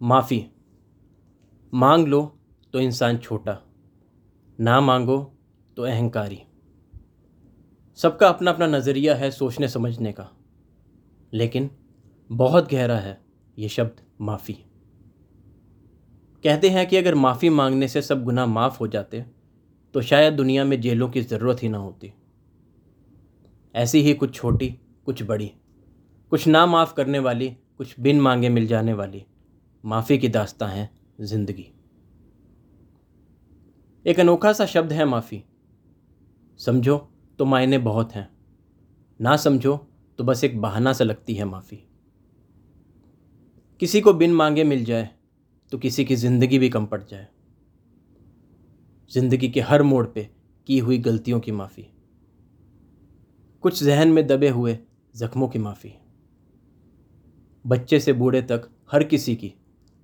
माफ़ी। मांग लो तो इंसान छोटा, ना मांगो तो अहंकारी। सबका अपना अपना नज़रिया है सोचने समझने का, लेकिन बहुत गहरा है ये शब्द माफ़ी। कहते हैं कि अगर माफ़ी मांगने से सब गुनाह माफ़ हो जाते तो शायद दुनिया में जेलों की ज़रूरत ही ना होती। ऐसी ही कुछ छोटी, कुछ बड़ी, कुछ ना माफ़ करने वाली, कुछ बिन मांगे मिल जाने वाली। माफ़ी की दास्तां है ज़िंदगी। एक अनोखा सा शब्द है माफ़ी। समझो तो मायने बहुत हैं। ना समझो तो बस एक बहाना सा लगती है माफ़ी। किसी को बिन मांगे मिल जाए तो किसी की ज़िंदगी भी कम पड़ जाए। ज़िंदगी के हर मोड़ पे की हुई गलतियों की माफ़ी। कुछ जहन में दबे हुए ज़ख्मों की माफ़ी। बच्चे से बूढ़े तक हर किसी की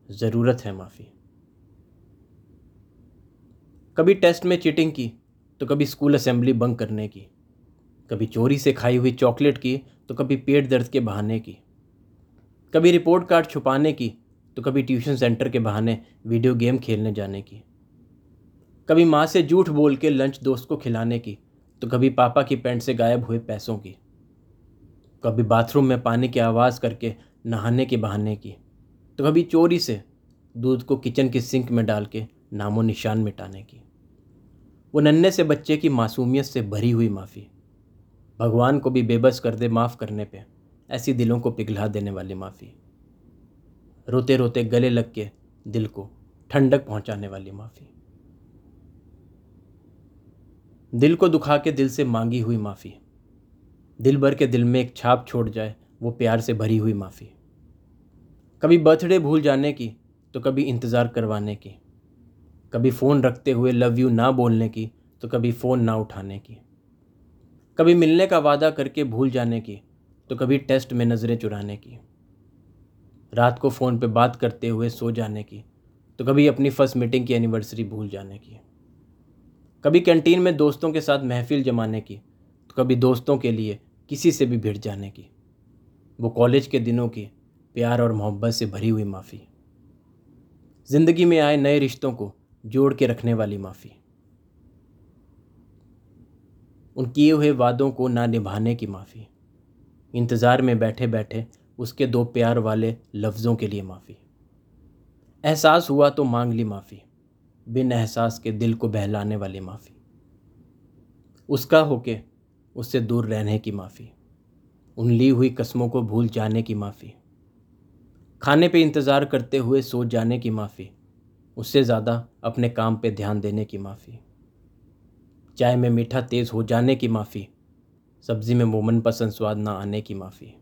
ज़रूरत है माफ़ी। कभी टेस्ट में चीटिंग की तो कभी स्कूल असेंबली बंक करने की। कभी चोरी से खाई हुई चॉकलेट की तो कभी पेट दर्द के बहाने की। कभी रिपोर्ट कार्ड छुपाने की तो कभी ट्यूशन सेंटर के बहाने वीडियो गेम खेलने जाने की। कभी माँ से झूठ बोल के लंच दोस्त को खिलाने की तो कभी पापा की पैंट से गायब हुए पैसों की। कभी बाथरूम में पानी की आवाज़ करके नहाने के बहाने की। तो कभी चोरी से दूध को किचन की सिंक में डाल के नामो निशान मिटाने की। वो नन्हे से बच्चे की मासूमियत से भरी हुई माफ़ी। भगवान को भी बेबस कर दे माफ़ करने पे, ऐसी दिलों को पिघला देने वाली माफ़ी। रोते रोते गले लग के दिल को ठंडक पहुँचाने वाली माफ़ी। दिल को दुखा के दिल से मांगी हुई माफ़ी। दिल भर के दिल में एक छाप छोड़ जाए, वो प्यार से भरी हुई माफ़ी। कभी बर्थडे भूल जाने की तो कभी इंतज़ार करवाने की। कभी फ़ोन रखते हुए लव यू ना बोलने की तो कभी फ़ोन ना उठाने की। कभी मिलने का वादा करके भूल जाने की तो कभी टेस्ट में नज़रें चुराने की। रात को फ़ोन पे बात करते हुए सो जाने की तो कभी अपनी फ़र्स्ट मीटिंग की एनिवर्सरी भूल जाने की। कभी कैंटीन में दोस्तों के साथ महफिल जमाने की तो कभी दोस्तों के लिए किसी से भी भिड़ जाने की। वो कॉलेज के दिनों की प्यार और मोहब्बत से भरी हुई माफ़ी। ज़िंदगी में आए नए रिश्तों को जोड़ के रखने वाली माफ़ी। उन किए हुए वादों को ना निभाने की माफ़ी। इंतज़ार में बैठे बैठे उसके दो प्यार वाले लफ्ज़ों के लिए माफ़ी। एहसास हुआ तो मांग ली माफ़ी, बिन एहसास के दिल को बहलाने वाली माफ़ी। उसका होके उससे दूर रहने की माफ़ी। उन ली हुई कस्मों को भूल जाने की माफ़ी। खाने पे इंतज़ार करते हुए सो जाने की माफ़ी, उससे ज़्यादा अपने काम पे ध्यान देने की माफ़ी। चाय में मीठा तेज़ हो जाने की माफ़ी, सब्ज़ी में वो मनपसंद स्वाद ना आने की माफ़ी।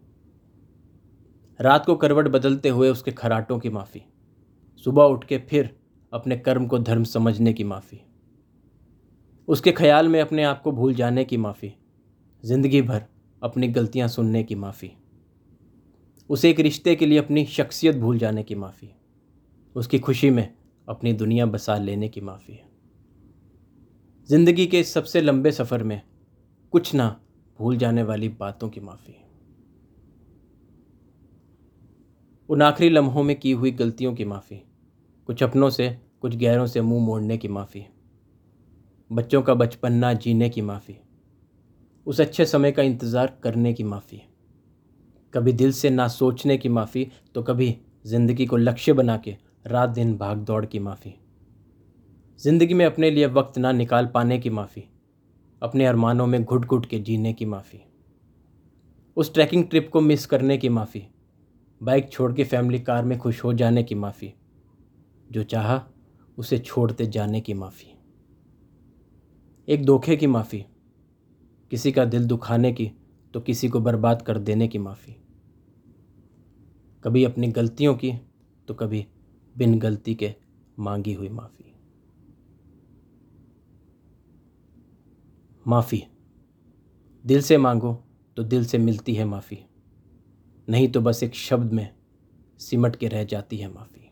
रात को करवट बदलते हुए उसके खराटों की माफ़ी, सुबह उठ के फिर अपने कर्म को धर्म समझने की माफ़ी। उसके ख्याल में अपने आप को भूल जाने की माफ़ी, ज़िंदगी भर अपनी गलतियाँ सुनने की माफ़ी। उसे एक रिश्ते के लिए अपनी शख्सियत भूल जाने की माफ़ी उसकी खुशी में अपनी दुनिया बसा लेने की माफ़ी है। ज़िंदगी के सबसे लंबे सफ़र में कुछ ना भूल जाने वाली बातों की माफ़ी उन आखिरी लम्हों में की हुई गलतियों की माफ़ी, कुछ अपनों से, कुछ गैरों से मुँह मोड़ने की माफ़ी, बच्चों का बचपन ना जीने की माफ़ी, उस अच्छे समय का इंतज़ार करने की माफ़ी। कभी दिल से ना सोचने की माफ़ी तो कभी ज़िंदगी को लक्ष्य बना के रात दिन भाग दौड़ की माफ़ी। ज़िंदगी में अपने लिए वक्त ना निकाल पाने की माफ़ी, अपने अरमानों में घुट घुट के जीने की माफ़ी। उस ट्रैकिंग ट्रिप को मिस करने की माफ़ी, बाइक छोड़ के फैमिली कार में खुश हो जाने की माफ़ी, जो चाहा उसे छोड़ते जाने की माफ़ी। एक धोखे की माफ़ी, किसी का दिल दुखाने की तो किसी को बर्बाद कर देने की माफ़ी। कभी अपनी गलतियों की तो कभी बिन गलती के मांगी हुई माफ़ी। माफ़ी। दिल से मांगो तो दिल से मिलती है माफ़ी। नहीं तो बस एक शब्द में सिमट के रह जाती है माफ़ी।